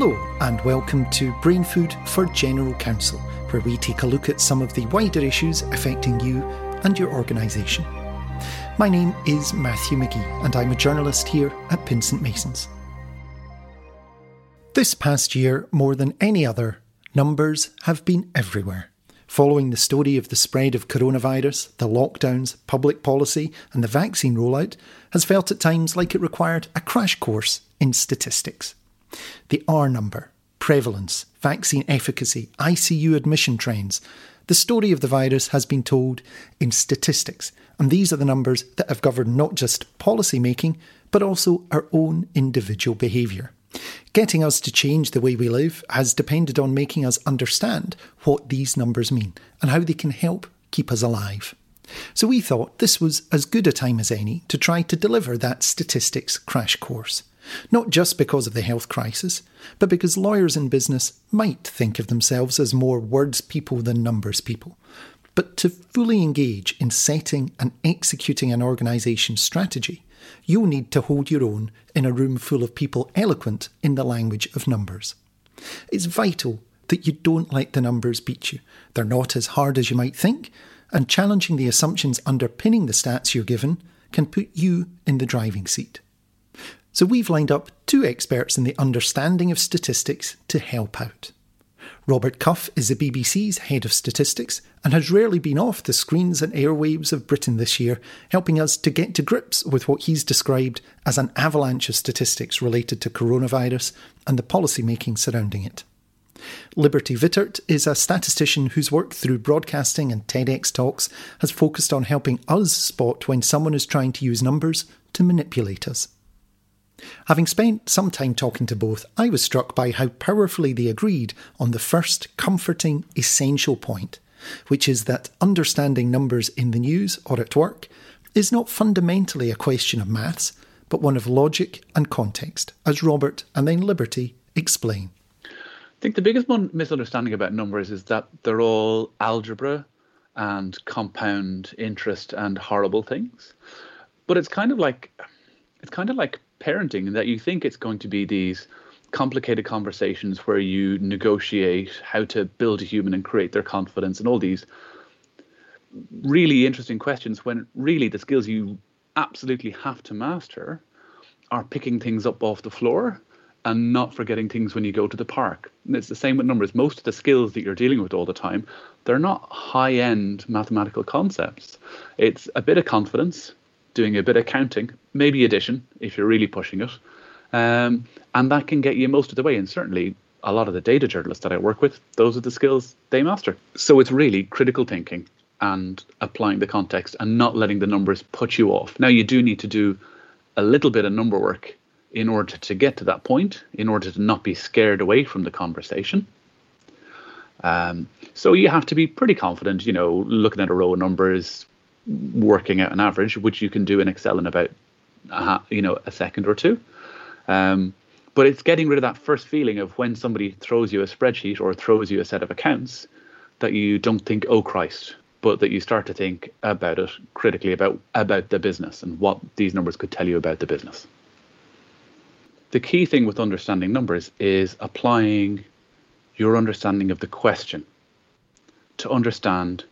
Hello, and welcome to Brain Food for General Counsel, where we take a look at some of the wider issues affecting you and your organisation. My name is Matthew Magee, and I'm a journalist here at Pinsent Masons. This past year, more than any other, numbers have been everywhere. Following the story of the spread of coronavirus, the lockdowns, public policy, and the vaccine rollout has felt at times like it required a crash course in statistics. The R number, prevalence, vaccine efficacy, ICU admission trends. The story of the virus has been told in statistics, and these are the numbers that have governed not just policy making, but also our own individual behaviour. Getting us to change the way we live has depended on making us understand what these numbers mean and how they can help keep us alive. So we thought this was as good a time as any to try to deliver that statistics crash course. Not just because of the health crisis, but because lawyers in business might think of themselves as more words people than numbers people. But to fully engage in setting and executing an organisation's strategy, you'll need to hold your own in a room full of people eloquent in the language of numbers. It's vital that you don't let the numbers beat you. They're not as hard as you might think, and challenging the assumptions underpinning the stats you're given can put you in the driving seat. So we've lined up two experts in the understanding of statistics to help out. Robert Cuffe is the BBC's head of statistics and has rarely been off the screens and airwaves of Britain this year, helping us to get to grips with what he's described as an avalanche of statistics related to coronavirus and the policy making surrounding it. Liberty Vittert is a statistician whose work through broadcasting and TEDx talks has focused on helping us spot when someone is trying to use numbers to manipulate us. Having spent some time talking to both, I was struck by how powerfully they agreed on the first comforting, essential point, which is that understanding numbers in the news or at work is not fundamentally a question of maths, but one of logic and context, as Robert and then Liberty explain. I think the biggest one misunderstanding about numbers is that they're all algebra and compound interest and horrible things. But it's kind of like it's kind of like parenting and that you think it's going to be these complicated conversations where you negotiate how to build a human and create their confidence and all these really interesting questions when really the skills you absolutely have to master are picking things up off the floor and not forgetting things when you go to the park. And it's the same with numbers. Most of the skills that you're dealing with all the time, they're not high end mathematical concepts. It's a bit of confidence, doing a bit of counting, maybe addition if you're really pushing it. Um, and that can get you most of the way. And certainly a lot of the data journalists that I work with, those are the skills they master. So it's really critical thinking and applying the context and not letting the numbers put you off. Now, you do need to do a little bit of number work in order to get to that point, in order to not be scared away from the conversation. Um, so you have to be pretty confident, you know, looking at a row of numbers, working out an average, which you can do in Excel in about a, you know a second or two. Um, but it's getting rid of that first feeling of when somebody throws you a spreadsheet or throws you a set of accounts that you don't think, oh Christ, but that you start to think about it critically about about the business and what these numbers could tell you about the business. The key thing with understanding numbers is applying your understanding of the question to understand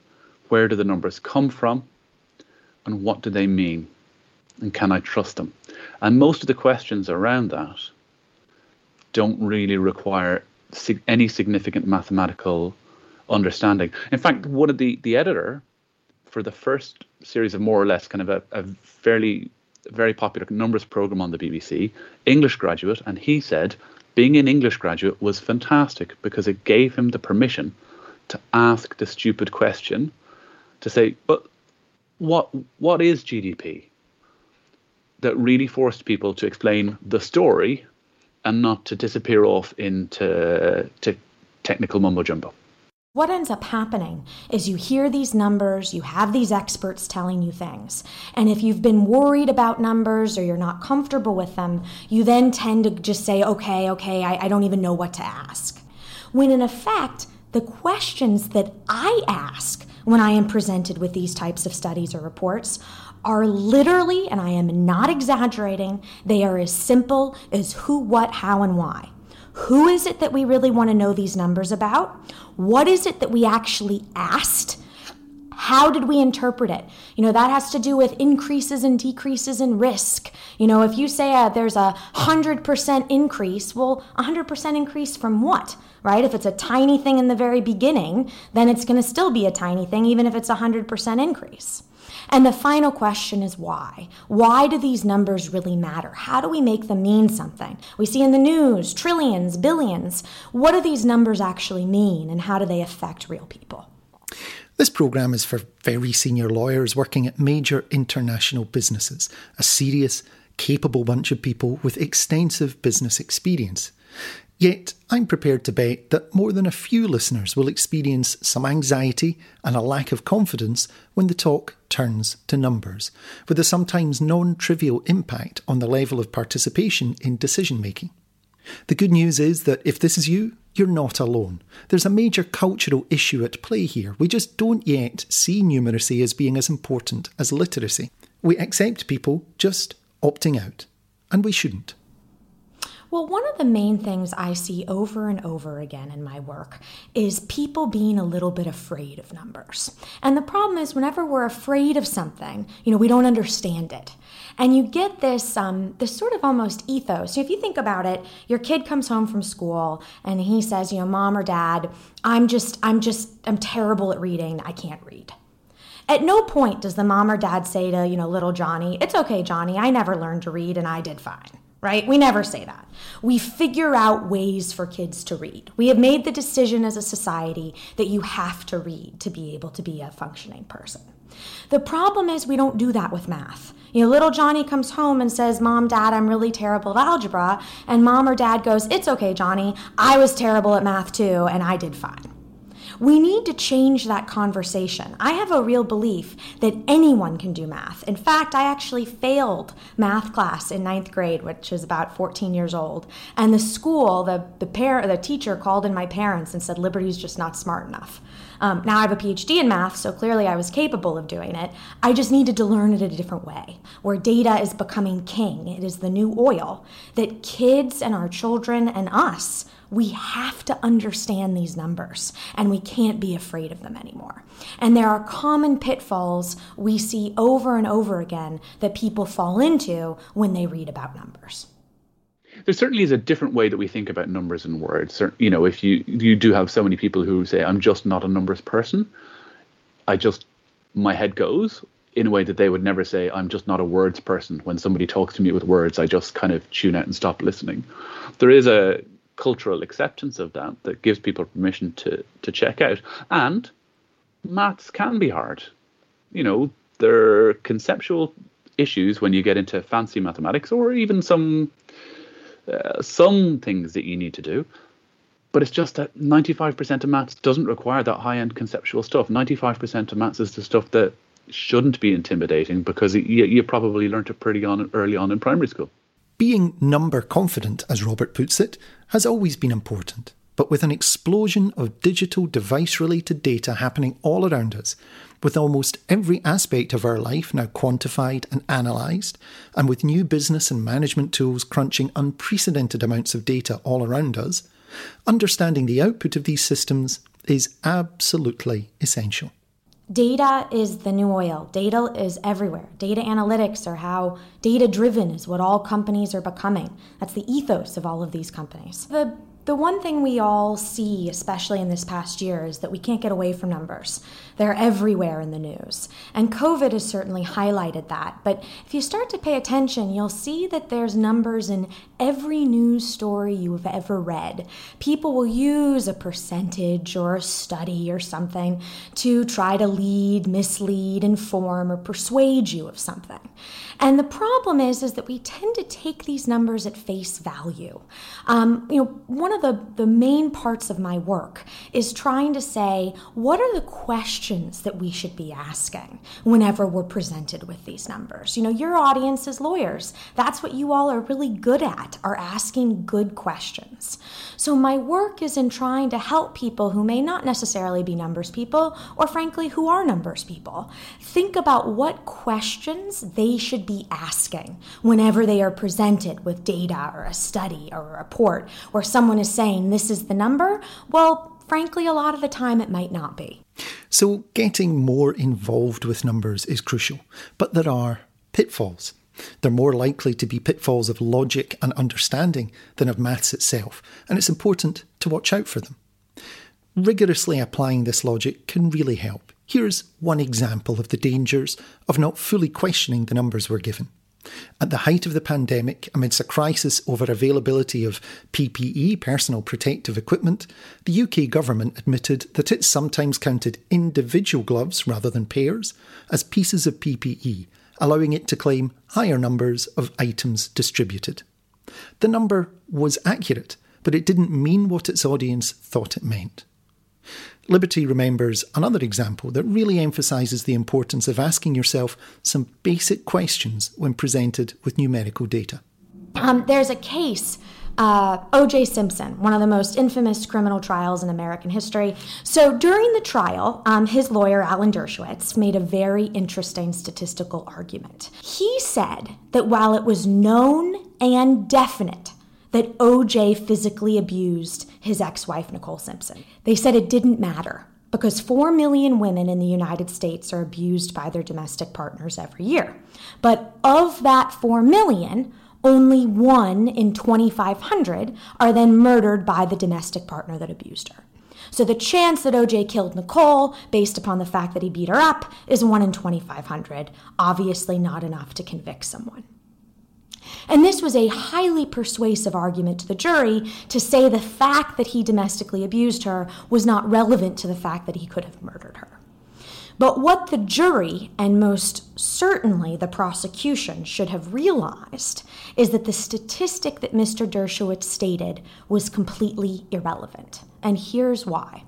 where do the numbers come from and what do they mean? And can I trust them? And most of the questions around that don't really require any significant mathematical understanding. In fact, one of the, the editor for the first series of more or less kind of a, a fairly very popular numbers program on the BBC, English graduate, and he said being an English graduate was fantastic because it gave him the permission to ask the stupid question to say, but what what is GDP? That really forced people to explain the story and not to disappear off into to technical mumbo jumbo. What ends up happening is you hear these numbers, you have these experts telling you things. And if you've been worried about numbers or you're not comfortable with them, you then tend to just say, okay, okay, I, I don't even know what to ask. When in effect, the questions that I ask when I am presented with these types of studies or reports are literally, and I am not exaggerating, they are as simple as who, what, how, and why. Who is it that we really want to know these numbers about? What is it that we actually asked? How did we interpret it? You know, that has to do with increases and decreases in risk. You know, if you say uh, there's a 100% increase, well, 100% increase from what? Right? If it's a tiny thing in the very beginning, then it's going to still be a tiny thing, even if it's a 100% increase. And the final question is why? Why do these numbers really matter? How do we make them mean something? We see in the news trillions, billions. What do these numbers actually mean, and how do they affect real people? This programme is for very senior lawyers working at major international businesses, a serious, capable bunch of people with extensive business experience. Yet, I'm prepared to bet that more than a few listeners will experience some anxiety and a lack of confidence when the talk turns to numbers, with a sometimes non trivial impact on the level of participation in decision making. The good news is that if this is you, you're not alone. There's a major cultural issue at play here. We just don't yet see numeracy as being as important as literacy. We accept people just opting out, and we shouldn't. Well, one of the main things I see over and over again in my work is people being a little bit afraid of numbers. And the problem is, whenever we're afraid of something, you know, we don't understand it. And you get this, um, this sort of almost ethos. So if you think about it, your kid comes home from school and he says, you know, mom or dad, I'm just, I'm just, I'm terrible at reading. I can't read. At no point does the mom or dad say to, you know, little Johnny, it's okay, Johnny, I never learned to read and I did fine right? We never say that. We figure out ways for kids to read. We have made the decision as a society that you have to read to be able to be a functioning person. The problem is we don't do that with math. You know, little Johnny comes home and says, Mom, Dad, I'm really terrible at algebra. And mom or dad goes, It's okay, Johnny. I was terrible at math too, and I did fine. We need to change that conversation. I have a real belief that anyone can do math. In fact, I actually failed math class in ninth grade, which is about 14 years old. And the school, the, the, par- the teacher called in my parents and said, Liberty's just not smart enough. Um, now I have a PhD in math, so clearly I was capable of doing it. I just needed to learn it a different way, where data is becoming king. It is the new oil that kids and our children and us we have to understand these numbers and we can't be afraid of them anymore. And there are common pitfalls we see over and over again that people fall into when they read about numbers. There certainly is a different way that we think about numbers and words. You know, if you you do have so many people who say, "I'm just not a numbers person," I just my head goes in a way that they would never say, "I'm just not a words person." When somebody talks to me with words, I just kind of tune out and stop listening. There is a cultural acceptance of that that gives people permission to to check out. And maths can be hard. You know, there are conceptual issues when you get into fancy mathematics, or even some uh, some things that you need to do. But it's just that 95% of maths doesn't require that high end conceptual stuff. 95% of maths is the stuff that shouldn't be intimidating because you, you probably learned it pretty on early on in primary school. Being number confident, as Robert puts it, has always been important. But with an explosion of digital device related data happening all around us, with almost every aspect of our life now quantified and analysed, and with new business and management tools crunching unprecedented amounts of data all around us, understanding the output of these systems is absolutely essential. Data is the new oil. Data is everywhere. Data analytics are how data driven is what all companies are becoming. That's the ethos of all of these companies. The the one thing we all see, especially in this past year, is that we can't get away from numbers. They're everywhere in the news. And COVID has certainly highlighted that. But if you start to pay attention, you'll see that there's numbers in every news story you've ever read. People will use a percentage or a study or something to try to lead, mislead, inform, or persuade you of something. And the problem is, is that we tend to take these numbers at face value. Um, you know, one of the, the main parts of my work is trying to say, what are the questions that we should be asking whenever we're presented with these numbers? You know, your audience is lawyers. That's what you all are really good at, are asking good questions. So my work is in trying to help people who may not necessarily be numbers people, or frankly, who are numbers people, think about what questions they should be asking whenever they are presented with data or a study or a report where someone is is saying this is the number, well, frankly, a lot of the time it might not be. So, getting more involved with numbers is crucial, but there are pitfalls. They're more likely to be pitfalls of logic and understanding than of maths itself, and it's important to watch out for them. Rigorously applying this logic can really help. Here's one example of the dangers of not fully questioning the numbers we're given. At the height of the pandemic, amidst a crisis over availability of PPE, personal protective equipment, the UK government admitted that it sometimes counted individual gloves rather than pairs as pieces of PPE, allowing it to claim higher numbers of items distributed. The number was accurate, but it didn't mean what its audience thought it meant. Liberty remembers another example that really emphasises the importance of asking yourself some basic questions when presented with numerical data. Um, there's a case, uh, O.J. Simpson, one of the most infamous criminal trials in American history. So during the trial, um, his lawyer, Alan Dershowitz, made a very interesting statistical argument. He said that while it was known and definite that OJ physically abused his ex wife, Nicole Simpson. They said it didn't matter because 4 million women in the United States are abused by their domestic partners every year. But of that 4 million, only one in 2,500 are then murdered by the domestic partner that abused her. So the chance that OJ killed Nicole, based upon the fact that he beat her up, is 1 in 2,500. Obviously, not enough to convict someone. And this was a highly persuasive argument to the jury to say the fact that he domestically abused her was not relevant to the fact that he could have murdered her. But what the jury, and most certainly the prosecution, should have realized is that the statistic that Mr. Dershowitz stated was completely irrelevant. And here's why.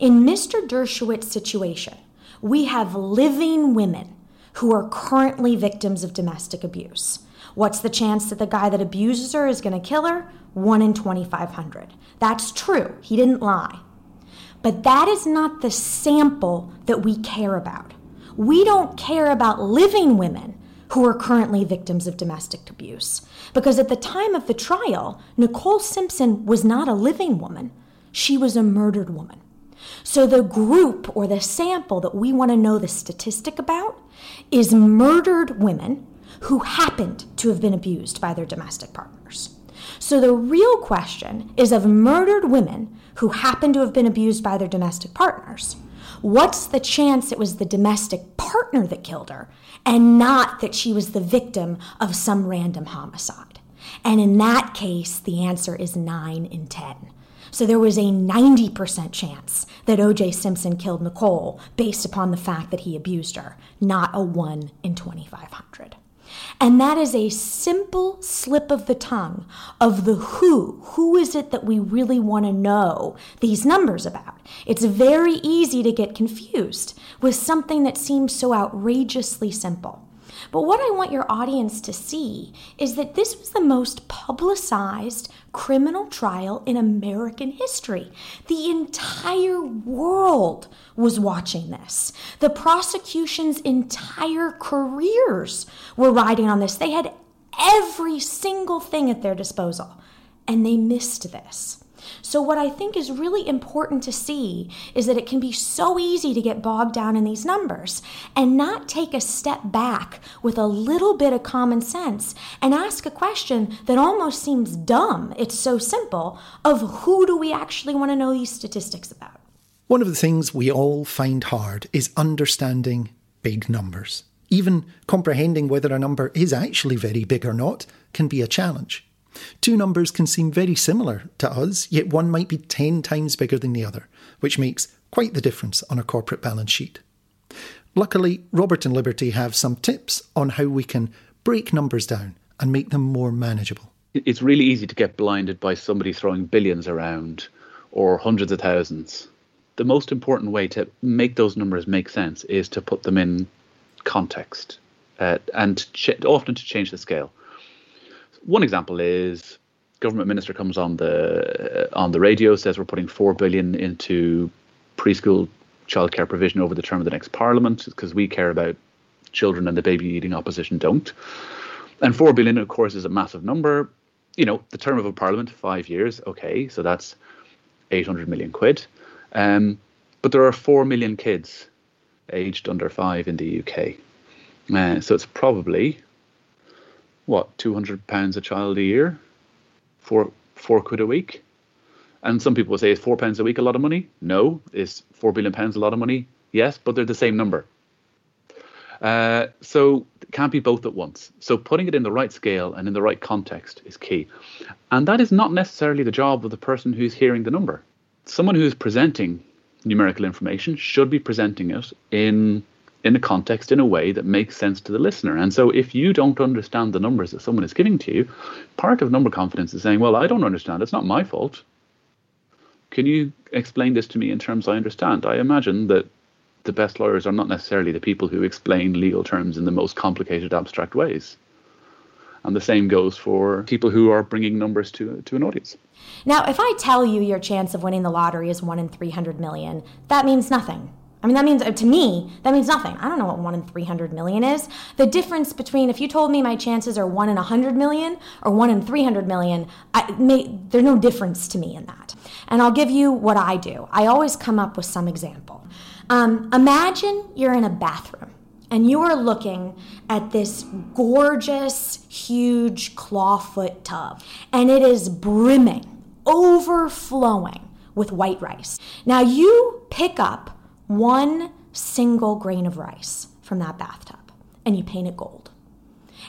In Mr. Dershowitz's situation, we have living women who are currently victims of domestic abuse. What's the chance that the guy that abuses her is going to kill her? 1 in 2,500. That's true. He didn't lie. But that is not the sample that we care about. We don't care about living women who are currently victims of domestic abuse. Because at the time of the trial, Nicole Simpson was not a living woman, she was a murdered woman. So the group or the sample that we want to know the statistic about is murdered women who happened to have been abused by their domestic partners. So the real question is of murdered women who happen to have been abused by their domestic partners. What's the chance it was the domestic partner that killed her and not that she was the victim of some random homicide? And in that case, the answer is 9 in 10. So there was a 90% chance that O.J. Simpson killed Nicole based upon the fact that he abused her, not a 1 in 2,500. And that is a simple slip of the tongue of the who. Who is it that we really want to know these numbers about? It's very easy to get confused with something that seems so outrageously simple. But what I want your audience to see is that this was the most publicized criminal trial in American history. The entire world was watching this. The prosecution's entire careers were riding on this. They had every single thing at their disposal, and they missed this. So, what I think is really important to see is that it can be so easy to get bogged down in these numbers and not take a step back with a little bit of common sense and ask a question that almost seems dumb. It's so simple of who do we actually want to know these statistics about? One of the things we all find hard is understanding big numbers. Even comprehending whether a number is actually very big or not can be a challenge. Two numbers can seem very similar to us, yet one might be 10 times bigger than the other, which makes quite the difference on a corporate balance sheet. Luckily, Robert and Liberty have some tips on how we can break numbers down and make them more manageable. It's really easy to get blinded by somebody throwing billions around or hundreds of thousands. The most important way to make those numbers make sense is to put them in context uh, and ch- often to change the scale one example is government minister comes on the uh, on the radio says we're putting four billion into preschool childcare provision over the term of the next parliament because we care about children and the baby eating opposition don't. And four billion, of course, is a massive number. you know, the term of a parliament, five years. Okay, so that's 800 million quid. Um, but there are 4 million kids aged under five in the UK. Uh, so it's probably, what, 200 pounds a child a year? Four, four quid a week? And some people say, is four pounds a week a lot of money? No. Is four billion pounds a lot of money? Yes, but they're the same number. Uh, so it can't be both at once. So putting it in the right scale and in the right context is key. And that is not necessarily the job of the person who's hearing the number. Someone who's presenting numerical information should be presenting it in in a context in a way that makes sense to the listener. And so if you don't understand the numbers that someone is giving to you, part of number confidence is saying, well, I don't understand. It's not my fault. Can you explain this to me in terms I understand? I imagine that the best lawyers are not necessarily the people who explain legal terms in the most complicated, abstract ways. And the same goes for people who are bringing numbers to, to an audience. Now, if I tell you your chance of winning the lottery is 1 in 300 million, that means nothing. I mean, that means, to me, that means nothing. I don't know what 1 in 300 million is. The difference between if you told me my chances are 1 in 100 million or 1 in 300 million, I, may, there's no difference to me in that. And I'll give you what I do. I always come up with some example. Um, imagine you're in a bathroom and you are looking at this gorgeous, huge clawfoot tub, and it is brimming, overflowing with white rice. Now you pick up one single grain of rice from that bathtub and you paint it gold.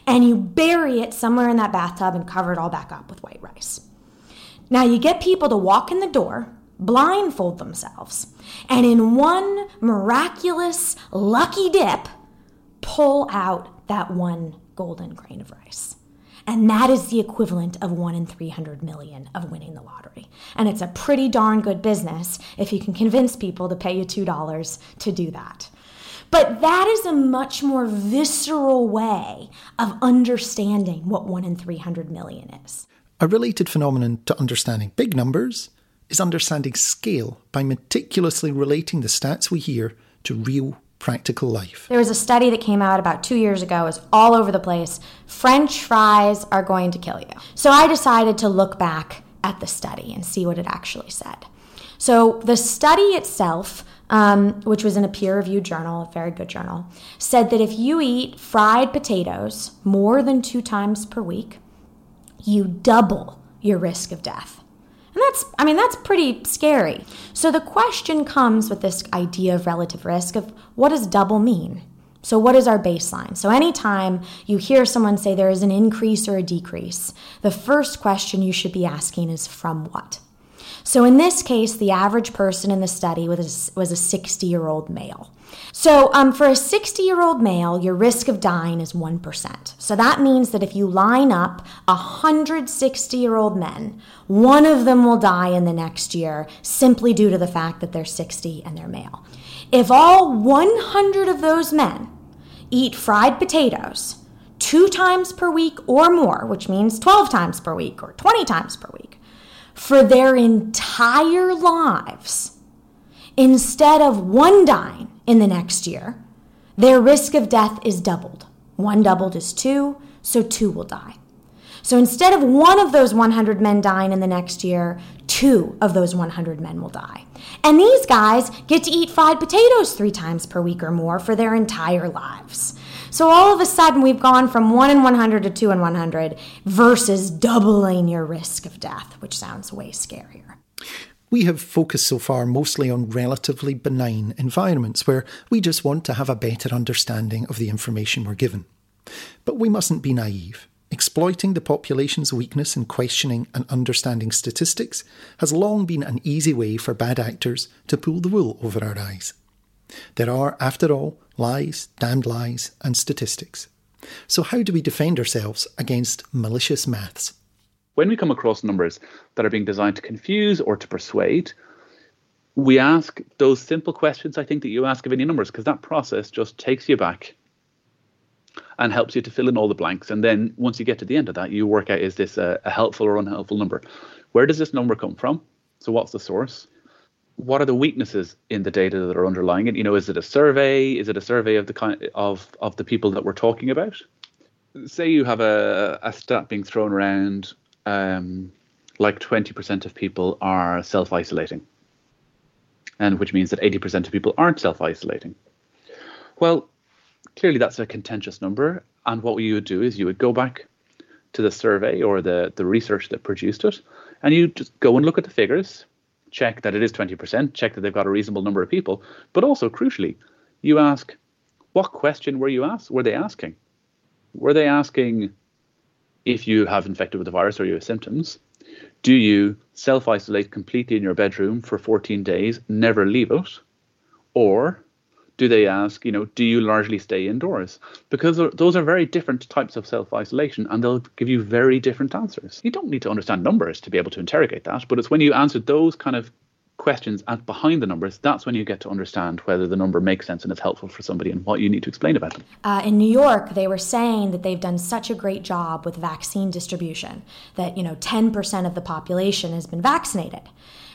And you bury it somewhere in that bathtub and cover it all back up with white rice. Now you get people to walk in the door blindfold themselves, and in one miraculous, lucky dip, pull out that one golden grain of rice. And that is the equivalent of one in 300 million of winning the lottery. And it's a pretty darn good business if you can convince people to pay you $2 to do that. But that is a much more visceral way of understanding what one in 300 million is. A related phenomenon to understanding big numbers is understanding scale by meticulously relating the stats we hear to real practical life. There was a study that came out about two years ago, is all over the place. French fries are going to kill you. So I decided to look back at the study and see what it actually said. So the study itself, um, which was in a peer reviewed journal, a very good journal, said that if you eat fried potatoes more than two times per week, you double your risk of death. And that's, I mean, that's pretty scary. So the question comes with this idea of relative risk of what does double mean? So, what is our baseline? So, anytime you hear someone say there is an increase or a decrease, the first question you should be asking is from what? So, in this case, the average person in the study was a, was a 60 year old male. So, um, for a 60 year old male, your risk of dying is 1%. So, that means that if you line up 160 year old men, one of them will die in the next year simply due to the fact that they're 60 and they're male. If all 100 of those men eat fried potatoes two times per week or more, which means 12 times per week or 20 times per week, for their entire lives, instead of one dying in the next year, their risk of death is doubled. One doubled is two, so two will die. So instead of one of those 100 men dying in the next year, two of those 100 men will die. And these guys get to eat fried potatoes three times per week or more for their entire lives. So all of a sudden, we've gone from 1 in 100 to 2 in 100 versus doubling your risk of death, which sounds way scarier. We have focused so far mostly on relatively benign environments where we just want to have a better understanding of the information we're given. But we mustn't be naive. Exploiting the population's weakness in questioning and understanding statistics has long been an easy way for bad actors to pull the wool over our eyes. There are, after all, lies, damned lies, and statistics. So, how do we defend ourselves against malicious maths? When we come across numbers that are being designed to confuse or to persuade, we ask those simple questions I think that you ask of any numbers because that process just takes you back and helps you to fill in all the blanks. And then once you get to the end of that, you work out is this a, a helpful or unhelpful number? Where does this number come from? So what's the source? What are the weaknesses in the data that are underlying it? You know, is it a survey? Is it a survey of the kind of of the people that we're talking about? Say you have a, a stat being thrown around um, like 20% of people are self isolating, and which means that 80% of people aren't self isolating. Well, clearly that's a contentious number. And what you would do is you would go back to the survey or the, the research that produced it, and you just go and look at the figures, check that it is 20%, check that they've got a reasonable number of people, but also crucially, you ask, what question were you asked? Were they asking? Were they asking if you have infected with the virus or you have symptoms? Do you self isolate completely in your bedroom for 14 days, never leave it? Or do they ask, you know, do you largely stay indoors? Because those are very different types of self isolation and they'll give you very different answers. You don't need to understand numbers to be able to interrogate that, but it's when you answer those kind of questions at behind the numbers, that's when you get to understand whether the number makes sense and is helpful for somebody and what you need to explain about them. Uh, in New York, they were saying that they've done such a great job with vaccine distribution that you know 10% of the population has been vaccinated.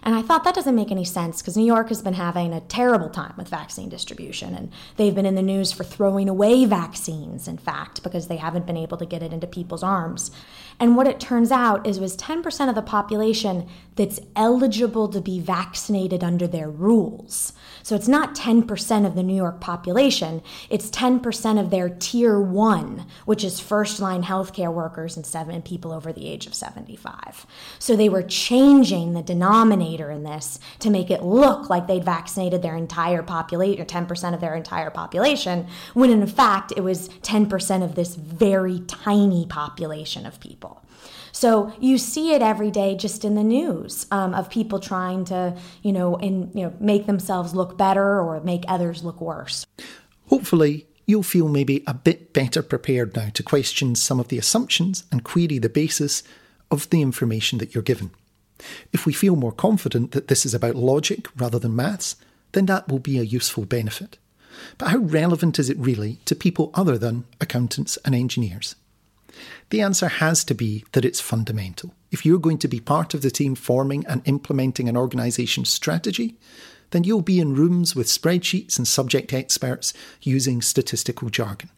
And I thought that doesn't make any sense because New York has been having a terrible time with vaccine distribution. And they've been in the news for throwing away vaccines, in fact, because they haven't been able to get it into people's arms. And what it turns out is was 10% of the population that's eligible to be vaccinated under their rules. So it's not 10% of the New York population, it's 10% of their tier one, which is first line healthcare workers and seven people over the age of 75. So they were changing the denominator in this to make it look like they'd vaccinated their entire population, or 10% of their entire population, when in fact it was 10% of this very tiny population of people. So you see it every day just in the news um, of people trying to, you know, in, you know, make themselves look better or make others look worse. Hopefully, you'll feel maybe a bit better prepared now to question some of the assumptions and query the basis of the information that you're given. If we feel more confident that this is about logic rather than maths, then that will be a useful benefit. But how relevant is it really to people other than accountants and engineers? The answer has to be that it's fundamental. If you're going to be part of the team forming and implementing an organisation's strategy, then you'll be in rooms with spreadsheets and subject experts using statistical jargon.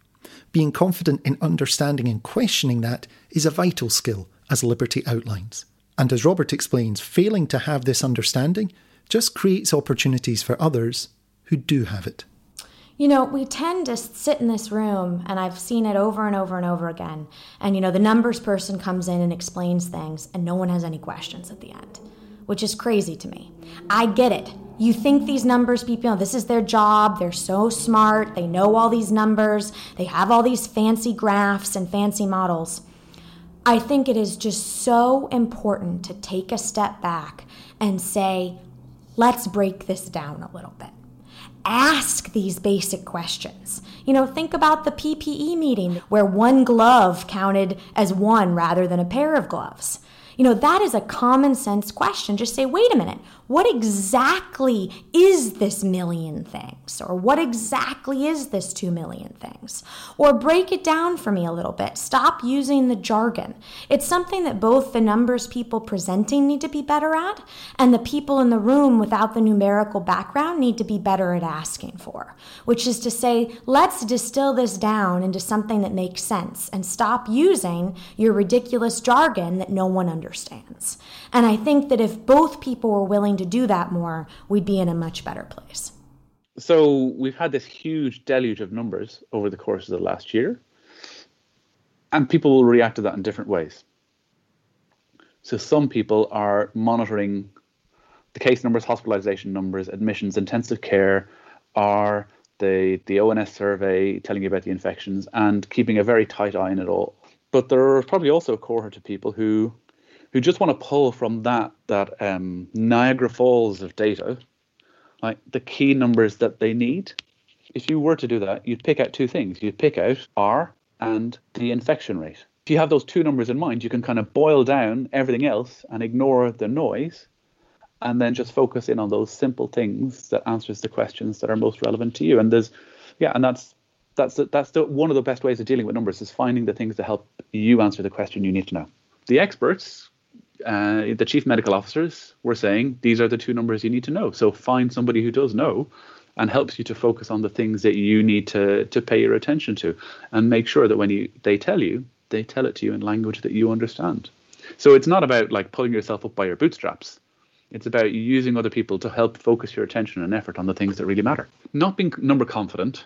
Being confident in understanding and questioning that is a vital skill, as Liberty outlines. And as Robert explains, failing to have this understanding just creates opportunities for others who do have it. You know, we tend to sit in this room, and I've seen it over and over and over again. And, you know, the numbers person comes in and explains things, and no one has any questions at the end, which is crazy to me. I get it. You think these numbers people, you know, this is their job. They're so smart. They know all these numbers. They have all these fancy graphs and fancy models. I think it is just so important to take a step back and say, let's break this down a little bit ask these basic questions. You know, think about the PPE meeting where one glove counted as one rather than a pair of gloves. You know, that is a common sense question. Just say, wait a minute, what exactly is this million things? Or what exactly is this two million things? Or break it down for me a little bit. Stop using the jargon. It's something that both the numbers people presenting need to be better at, and the people in the room without the numerical background need to be better at asking for, which is to say, let's distill this down into something that makes sense and stop using your ridiculous jargon that no one understands. And I think that if both people were willing to do that more, we'd be in a much better place. So we've had this huge deluge of numbers over the course of the last year, and people will react to that in different ways. So some people are monitoring the case numbers, hospitalization numbers, admissions, intensive care, are the the ONS survey telling you about the infections and keeping a very tight eye on it all. But there are probably also a cohort of people who who just want to pull from that that um, Niagara Falls of data, like the key numbers that they need. If you were to do that, you'd pick out two things. You'd pick out R and the infection rate. If you have those two numbers in mind, you can kind of boil down everything else and ignore the noise, and then just focus in on those simple things that answers the questions that are most relevant to you. And there's, yeah, and that's that's the, that's the, one of the best ways of dealing with numbers is finding the things that help you answer the question you need to know. The experts uh, the chief medical officers were saying these are the two numbers you need to know. So find somebody who does know and helps you to focus on the things that you need to to pay your attention to, and make sure that when you they tell you, they tell it to you in language that you understand. So it's not about like pulling yourself up by your bootstraps. It's about using other people to help focus your attention and effort on the things that really matter. Not being number confident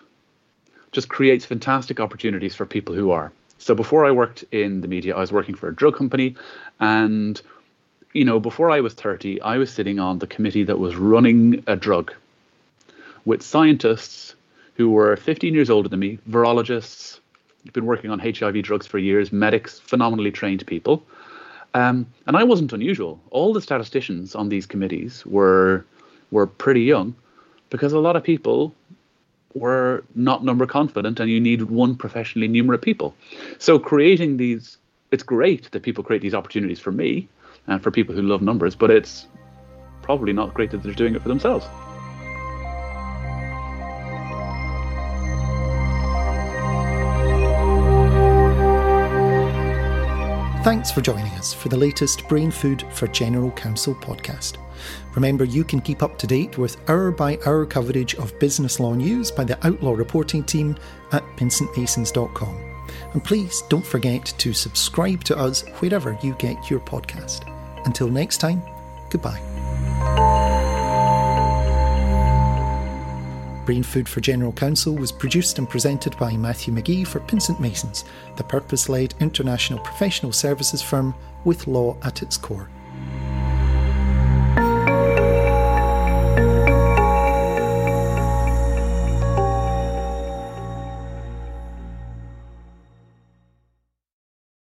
just creates fantastic opportunities for people who are. So before I worked in the media, I was working for a drug company and you know, before I was 30, I was sitting on the committee that was running a drug with scientists who were 15 years older than me, virologists, been working on HIV drugs for years, medics, phenomenally trained people. Um, and I wasn't unusual. All the statisticians on these committees were were pretty young, because a lot of people were not number confident, and you need one professionally numerate people. So creating these, it's great that people create these opportunities for me and for people who love numbers, but it's probably not great that they're doing it for themselves. Thanks for joining us for the latest Brain Food for General Counsel podcast. Remember, you can keep up to date with hour by hour coverage of business law news by the Outlaw reporting team at pinsentmasons.com. And please don't forget to subscribe to us wherever you get your podcast. Until next time, goodbye. Brain Food for General Counsel was produced and presented by Matthew Magee for Pinsent Masons, the purpose led international professional services firm with law at its core.